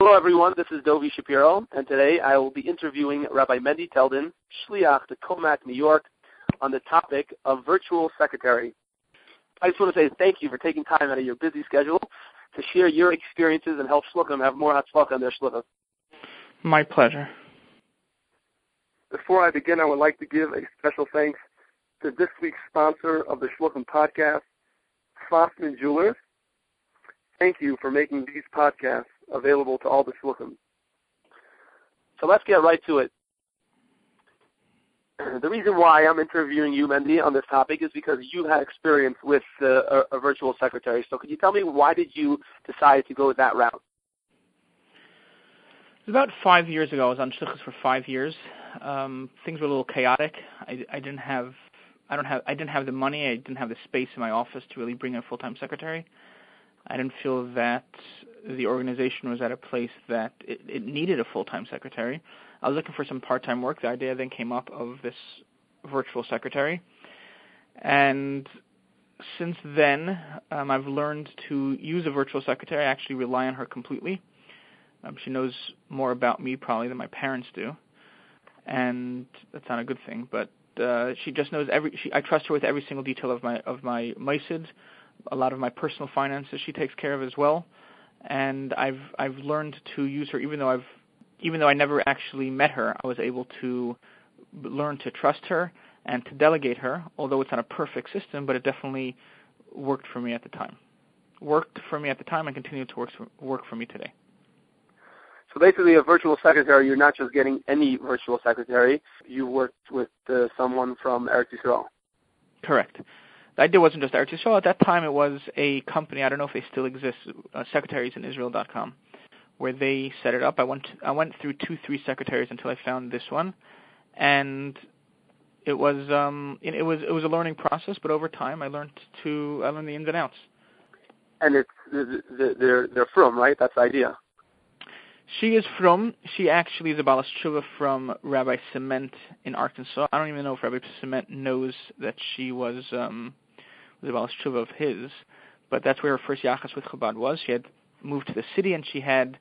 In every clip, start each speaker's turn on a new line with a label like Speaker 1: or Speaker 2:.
Speaker 1: Hello, everyone. This is Dovi Shapiro, and today I will be interviewing Rabbi Mendy Teldon, Shliach to Commack, New York, on the topic of virtual secretary. I just want to say thank you for taking time out of your busy schedule to share your experiences and help Shluchim have more Hatzlach on their Shluchim.
Speaker 2: My pleasure.
Speaker 1: Before I begin, I would like to give a special thanks to this week's sponsor of the Shluchim podcast, Fossman Jewelers. Thank you for making these podcasts available to all the shluchim. So let's get right to it. The reason why I'm interviewing you, Mendy, on this topic is because you had experience with uh, a, a, virtual secretary. So could you tell me why did you decide to go that route?
Speaker 2: It was about five years ago. I was on shluchas for five years. Um, things were a little chaotic. I, I didn't have, I don't have, I didn't have the money. I didn't have the space in my office to really bring in a full-time secretary. I didn't feel that the organization was at a place that it, it needed a full-time secretary. I was looking for some part-time work. The idea then came up of this virtual secretary, and since then, um, I've learned to use a virtual secretary. I actually rely on her completely. Um, she knows more about me probably than my parents do, and that's not a good thing. But uh, she just knows every. She, I trust her with every single detail of my of my meisid a lot of my personal finances she takes care of as well. And I've I've learned to use her even though I've even though I never actually met her, I was able to learn to trust her and to delegate her, although it's not a perfect system, but it definitely worked for me at the time. Worked for me at the time and continued to work for, work for me today.
Speaker 1: So basically, a virtual secretary, you're not just getting any virtual secretary. You worked with uh, someone from Eretz Yisrael.
Speaker 2: Correct the idea wasn't just Eretz Yisrael. At that time, it was a company. I don't know if they still exist. Uh, secretariesinisrael.com, where they set it up. I went I went through two, three secretaries until I found this one, and it was um it was it was a learning process. But over time, I learned to I learned the ins and outs.
Speaker 1: And it's they're they're from right. That's the idea.
Speaker 2: She is from, she actually is a Balas Tshuva from Rabbi Ciment in Arkansas. I don't even know if Rabbi Ciment knows that she was um, the Baal Tshuva of his, but that's where her first yachas with Chabad was. She had moved to the city and she had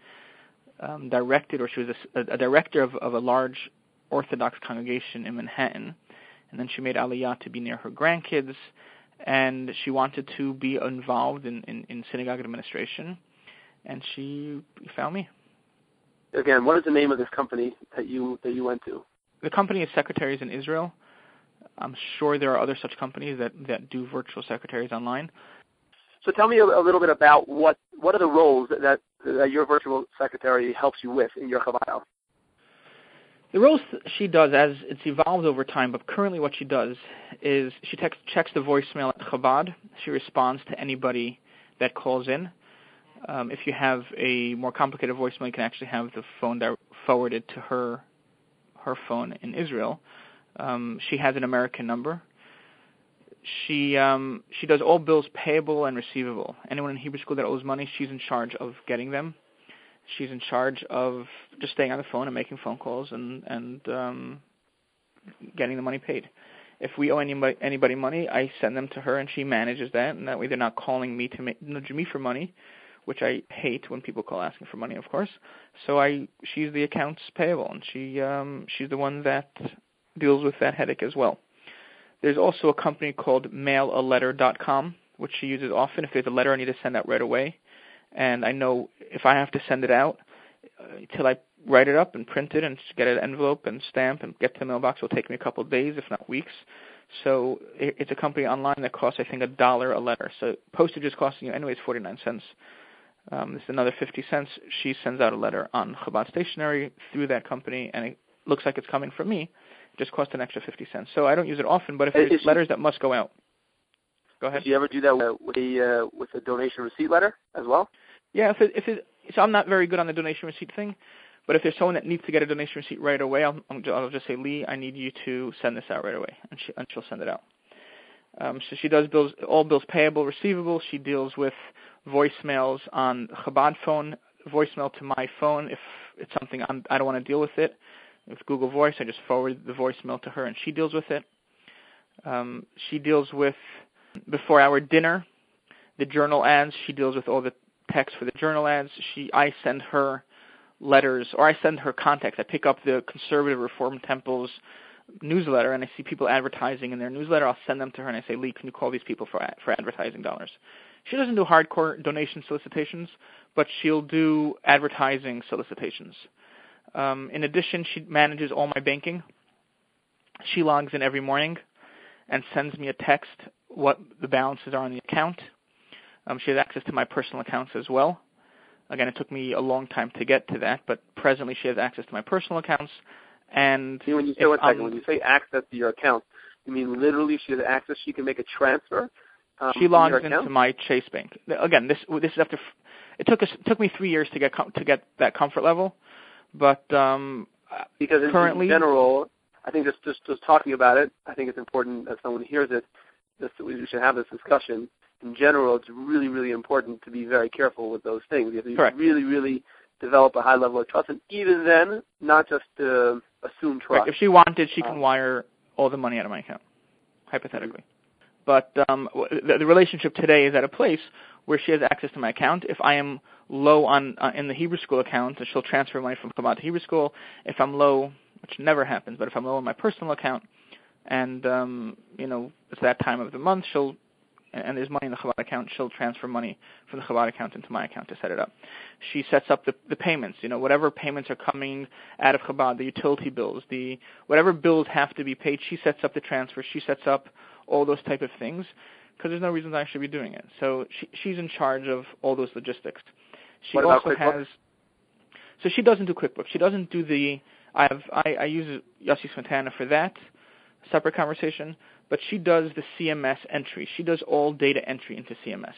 Speaker 2: um, directed, or she was a, a director of, of a large Orthodox congregation in Manhattan, and then she made Aliyah to be near her grandkids, and she wanted to be involved in, in, in synagogue administration, and she found me.
Speaker 1: Again, what is the name of this company that you that you went to?
Speaker 2: The company is Secretaries in Israel. I'm sure there are other such companies that, that do virtual secretaries online.
Speaker 1: So tell me a, a little bit about what, what are the roles that, that, that your virtual secretary helps you with in your Chabad.
Speaker 2: The roles she does, as it's evolved over time, but currently what she does is she text, checks the voicemail at Chabad. She responds to anybody that calls in. Um, if you have a more complicated voicemail, you can actually have the phone forwarded to her her phone in Israel. Um, she has an American number. She um, she does all bills payable and receivable. Anyone in Hebrew school that owes money, she's in charge of getting them. She's in charge of just staying on the phone and making phone calls and and um, getting the money paid. If we owe anybody anybody money, I send them to her and she manages that, and that way they're not calling me to nudge me for money, which I hate when people call asking for money, of course. So I she's the accounts payable, and she um, she's the one that deals with that headache as well. There's also a company called mailaletter.com, which she uses often. If there's a letter I need to send out right away, and I know if I have to send it out, uh, till I write it up and print it and get an envelope and stamp and get to the mailbox will take me a couple of days, if not weeks. So it's a company online that costs, I think, a dollar a letter. So postage is costing you anyways 49 cents. Um, this is another 50 cents. She sends out a letter on Chabad stationery through that company, and it looks like it's coming from me just cost an extra 50 cents. So I don't use it often, but if there's is letters she, that must go out. Go ahead.
Speaker 1: Do you ever do that with a, uh, with a donation receipt letter as well?
Speaker 2: Yeah, if it, if it, so I'm not very good on the donation receipt thing, but if there's someone that needs to get a donation receipt right away, I'll, I'll just say, Lee, I need you to send this out right away, and, she, and she'll send it out. Um, so she does bills, all bills payable, receivable. She deals with voicemails on Chabad phone, voicemail to my phone if it's something I'm, I don't want to deal with it with Google Voice. I just forward the voicemail to her, and she deals with it. Um, she deals with before our dinner, the journal ads. She deals with all the text for the journal ads. She, I send her letters, or I send her contacts. I pick up the conservative Reform Temple's newsletter, and I see people advertising in their newsletter. I'll send them to her, and I say, Lee, can you call these people for for advertising dollars? She doesn't do hardcore donation solicitations, but she'll do advertising solicitations. Um, in addition, she manages all my banking. She logs in every morning and sends me a text what the balances are on the account. Um, she has access to my personal accounts as well. Again, it took me a long time to get to that, but presently she has access to my personal accounts. And
Speaker 1: See, when you say one second, when you say access to your account, you mean literally she has access? She can make a transfer. Um,
Speaker 2: she logs into my Chase Bank. Again, this this is after. It took us it took me three years to get com- to get that comfort level, but um,
Speaker 1: because in,
Speaker 2: currently,
Speaker 1: in general, I think just just just talking about it, I think it's important that someone hears it. Just we should have this discussion. In general, it's really really important to be very careful with those things. You have to
Speaker 2: Correct.
Speaker 1: really really develop a high level of trust, and even then, not just to assume trust.
Speaker 2: Right. If she wanted, she can
Speaker 1: Um,
Speaker 2: wire all the money out of my account, hypothetically. But um, the, the relationship today is at a place where she has access to my account. If I am low on uh, in the Hebrew school account, she'll transfer money from Chabad to Hebrew school. If I'm low, which never happens, but if I'm low on my personal account, and um, you know it's that time of the month, she'll and there's money in the Chabad account, she'll transfer money from the Chabad account into my account to set it up. She sets up the, the payments, you know, whatever payments are coming out of Chabad, the utility bills, the whatever bills have to be paid, she sets up the transfer, she sets up all those type of things, because there's no reason I should be doing it. So she, she's in charge of all those logistics. She
Speaker 1: What
Speaker 2: also has, so she doesn't do QuickBooks. She doesn't do the, I have, I, I use Yossi Santana for that, separate conversation, but she does the CMS entry. She does all data entry into CMS.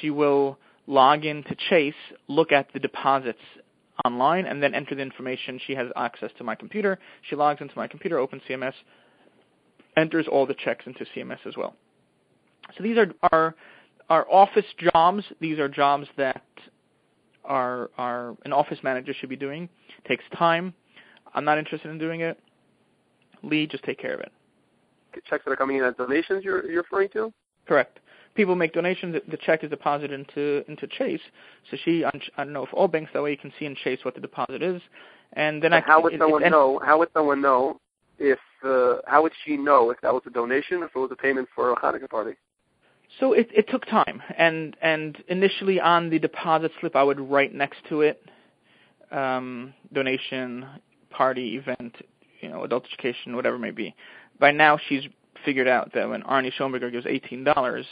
Speaker 2: She will log into Chase, look at the deposits online, and then enter the information. She has access to my computer. She logs into my computer, opens CMS, enters all the checks into CMS as well. So these are our our office jobs. These are jobs that our our an office manager should be doing. It takes time. I'm not interested in doing it. Lee, just take care of it.
Speaker 1: checks that are coming in as donations you're, you're referring to?
Speaker 2: Correct. People make donations. The check is deposited into into Chase. So she, I don't know if all banks that way you can see in Chase what the deposit is, and then I.
Speaker 1: how would
Speaker 2: it-
Speaker 1: someone
Speaker 2: it-
Speaker 1: know? How would someone know if? Uh, how would she know if that was a donation or if it was a payment for a Hanukkah party?
Speaker 2: So it, it took time, and and initially on the deposit slip, I would write next to it, um, donation, party, event, you know, adult education, whatever it may be. By now, she's figured out that when Arnie Schoenberger gives eighteen dollars,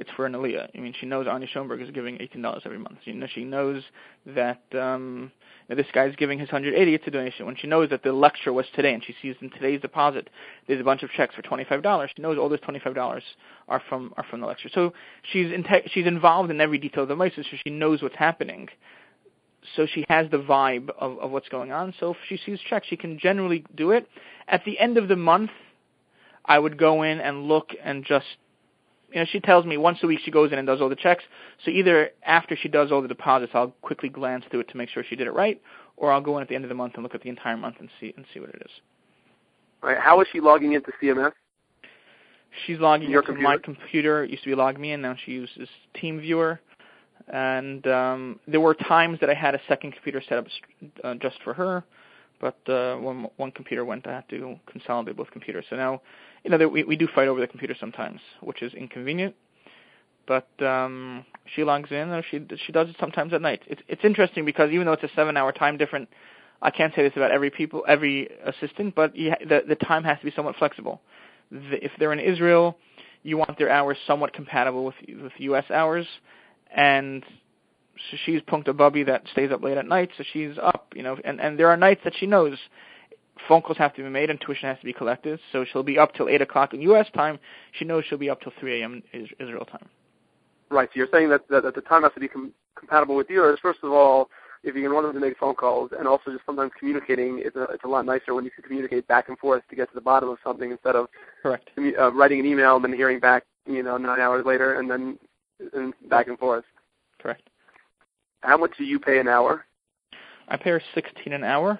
Speaker 2: it's for an aliyah. I mean, she knows Arnie Schoenberger is giving eighteen dollars every month. Know, she knows that um, this guy's giving his hundred eighty. It's a donation. When she knows that the lecture was today, and she sees in today's deposit, there's a bunch of checks for twenty five dollars. She knows all those twenty five dollars are from are from the lecture. So she's in she's involved in every detail of the mitzvah, so she knows what's happening. So she has the vibe of, of what's going on. So if she sees checks, she can generally do it. At the end of the month, I would go in and look and just you know, she tells me once a week she goes in and does all the checks. So either after she does all the deposits, I'll quickly glance through it to make sure she did it right, or I'll go in at the end of the month and look at the entire month and see and see what it is.
Speaker 1: Right? How is she logging into CMS?
Speaker 2: She's logging
Speaker 1: Your
Speaker 2: into
Speaker 1: computer?
Speaker 2: my computer. It used to be log me in. Now she uses TeamViewer. And um, there were times that I had a second computer set up uh, just for her, but uh, when one computer went, I had to consolidate both computers. So now, you know, we we do fight over the computer sometimes, which is inconvenient. But um, she logs in, or she she does it sometimes at night. It's it's interesting because even though it's a seven-hour time different, I can't say this about every people, every assistant, but you, the the time has to be somewhat flexible. The, if they're in Israel, you want their hours somewhat compatible with with U.S. hours, and so she's Punkta Bubby that stays up late at night, so she's up, you know, and and there are nights that she knows phone calls have to be made and tuition has to be collected, so she'll be up till eight o'clock in U.S. time. She knows she'll be up till three a.m. Is- Israel time.
Speaker 1: Right. So you're saying that, that, that the time has to be com- compatible with yours. First of all, if you can want them to make phone calls, and also just sometimes communicating, it's a, it's a lot nicer when you can communicate back and forth to get to the bottom of something instead of
Speaker 2: Correct.
Speaker 1: uh, writing an email and then hearing back, you know, nine hours later, and then and back and forth.
Speaker 2: Correct.
Speaker 1: How much do you pay an hour?
Speaker 2: I pay her 16 an hour.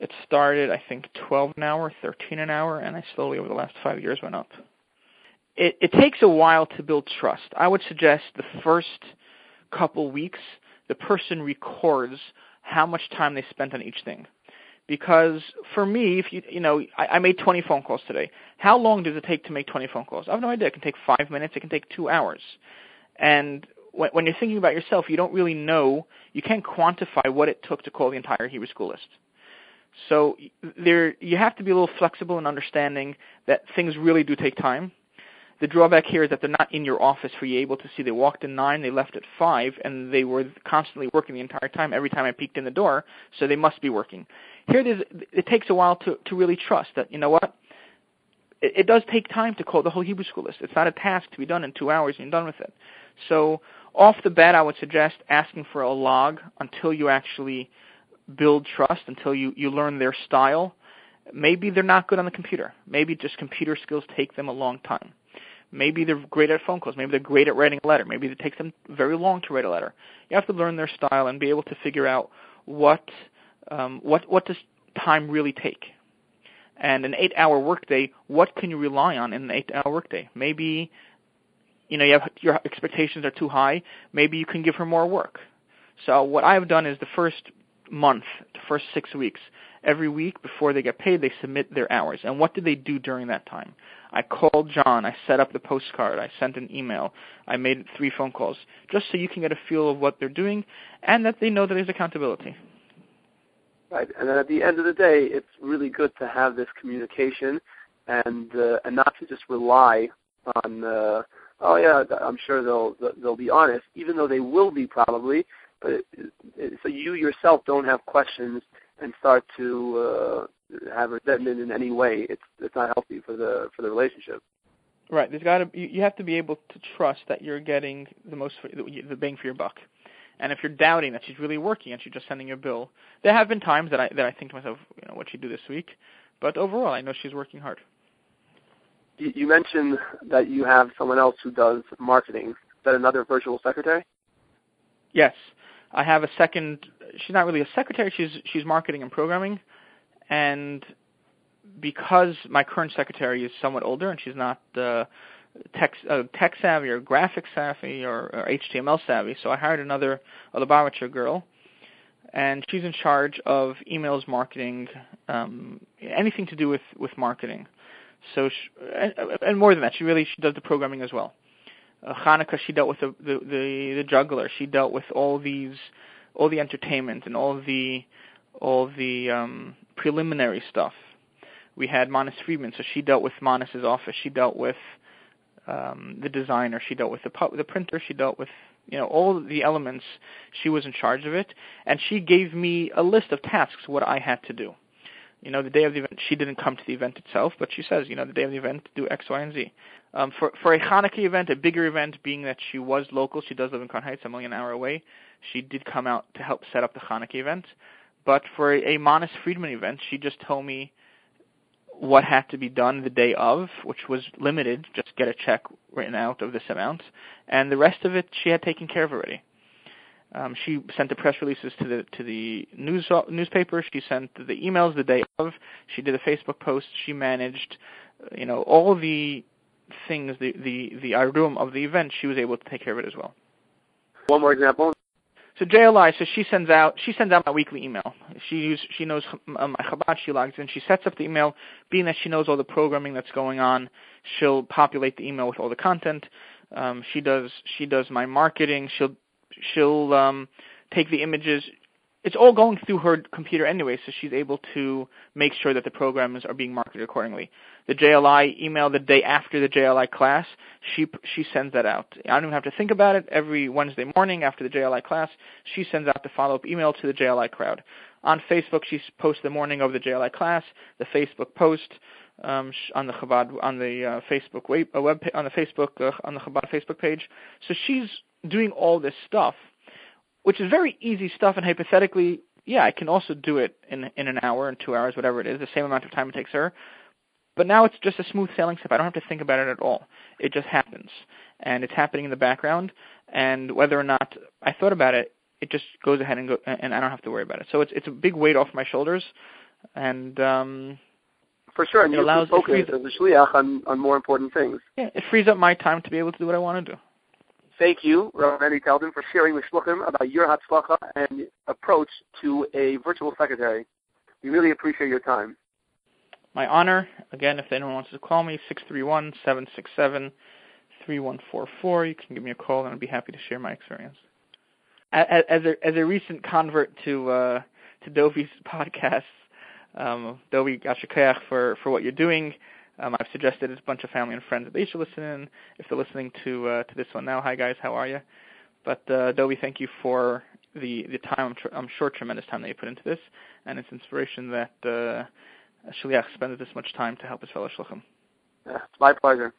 Speaker 2: It started, I think, 12 an hour, 13 an hour, and I slowly, over the last five years, went up. It, it takes a while to build trust. I would suggest the first couple weeks, the person records how much time they spent on each thing. Because for me, if you you know, I, I made 20 phone calls today. How long does it take to make 20 phone calls? I have no idea. It can take five minutes. It can take two hours. And when, you're thinking about yourself, you don't really know. You can't quantify what it took to call the entire Hebrew school list. So there, you have to be a little flexible in understanding that things really do take time. The drawback here is that they're not in your office for you able to see. They walked in nine, they left at five, and they were constantly working the entire time. Every time I peeked in the door, so they must be working. Here, it, is, it takes a while to to really trust that you know what. It, it does take time to call the whole Hebrew school list. It's not a task to be done in two hours and you're done with it. So off the bat, I would suggest asking for a log until you actually build trust until you, you learn their style. Maybe they're not good on the computer. Maybe just computer skills take them a long time. Maybe they're great at phone calls. Maybe they're great at writing a letter. Maybe it takes them very long to write a letter. You have to learn their style and be able to figure out what um, what what does time really take. And an eight-hour workday, what can you rely on in an eight-hour workday? Maybe you know you have your expectations are too high. Maybe you can give her more work. So what I've done is the first month, the first six weeks, every week before they get paid, they submit their hours. And what did they do during that time? I called John. I set up the postcard. I sent an email. I made three phone calls, just so you can get a feel of what they're doing and that they know that there's accountability.
Speaker 1: Right, and then at the end of the day, it's really good to have this communication and uh, and not to just rely on. Uh, oh yeah, I'm sure they'll they'll be honest, even though they will be probably but so you yourself don't have questions and start to uh, have resentment in any way. It's it's not healthy for the for the relationship.
Speaker 2: Right. There's got to you have to be able to trust that you're getting the most for, the bang for your buck. And if you're doubting that she's really working and she's just sending you a bill, there have been times that I that I think to myself, you know, what she do this week. But overall, I know she's working hard.
Speaker 1: You mentioned that you have someone else who does marketing. Is that another virtual secretary?
Speaker 2: Yes. I have a second. She's not really a secretary. She's she's marketing and programming, and because my current secretary is somewhat older and she's not uh, tech uh, tech savvy or graphic savvy or, or HTML savvy, so I hired another a Lubavitcher girl, and she's in charge of emails, marketing, um, anything to do with with marketing. So she, and, more than that, she really she does the programming as well uh, Hanukkah, she dealt with the, the the the juggler. She dealt with all these, all the entertainment and all the all the um, preliminary stuff. We had Manis Friedman, so she dealt with Manis's office. She dealt with um, the designer. She dealt with the pu- the printer. She dealt with you know all the elements. She was in charge of it, and she gave me a list of tasks what I had to do. You know, the day of the event, she didn't come to the event itself, but she says, you know, the day of the event, do X, Y, and Z. Um, for for a Hanukkah event, a bigger event, being that she was local, she does live in Crown Heights, a million hour away. She did come out to help set up the Hanukkah event. But for a, a Manis Friedman event, she just told me what had to be done the day of, which was limited, just get a check written out of this amount, and the rest of it she had taken care of already. Um, she sent the press releases to the to the news newspaper. She sent the emails the day of. She did a Facebook post. She managed, uh, you know, all the things, the the the room of the event. She was able to take care of it as well.
Speaker 1: One more example.
Speaker 2: So JLI, so she sends out she sends out my weekly email. She use, she knows uh, my Chabad. She logs in. She sets up the email. Being that she knows all the programming that's going on, she'll populate the email with all the content. Um, she does she does my marketing. She'll she'll um, take the images. It's all going through her computer anyway, so she's able to make sure that the programs are being marketed accordingly. The JLI email the day after the JLI class, she she sends that out. I don't even have to think about it. Every Wednesday morning after the JLI class, she sends out the follow-up email to the JLI crowd. On Facebook, she posts the morning of the JLI class, the Facebook post um, on the Chabad on the uh, Facebook web, uh, web on the Facebook uh, on the Chabad Facebook page. So she's doing all this stuff, which is very easy stuff. And hypothetically, yeah, I can also do it in in an hour and two hours, whatever it is, the same amount of time it takes her. But now it's just a smooth sailing step. I don't have to think about it at all. It just happens, and it's happening in the background. And whether or not I thought about it, it just goes ahead and go, and I don't have to worry about it. So it's it's a big weight off my shoulders, and um,
Speaker 1: for sure, and
Speaker 2: it
Speaker 1: you
Speaker 2: allows
Speaker 1: focus
Speaker 2: as
Speaker 1: a shliach on on more important things.
Speaker 2: Yeah, it frees up my time to be able to do what I want to do.
Speaker 1: thank you, Rabbi Mendy Teldon, for sharing with Shluchim about your Hatzlacha and approach to a virtual secretary. We really appreciate your time.
Speaker 2: My honor. Again, if anyone wants to call me, 631-767-3144. You can give me a call, and I'd be happy to share my experience. As, a as a recent convert to uh, to Dovi's podcasts, um, Dovi Gashikayach for for what you're doing. Um, I've suggested a bunch of family and friends that they should listen in. If they're listening to uh, to this one now, hi guys, how are you? But uh, Dovi, thank you for the the time. I'm, tr- I'm sure tremendous time that you put into this, and it's inspiration that uh, Shliach spends this much time to help his fellow shluchim.
Speaker 1: Yeah, it's my pleasure.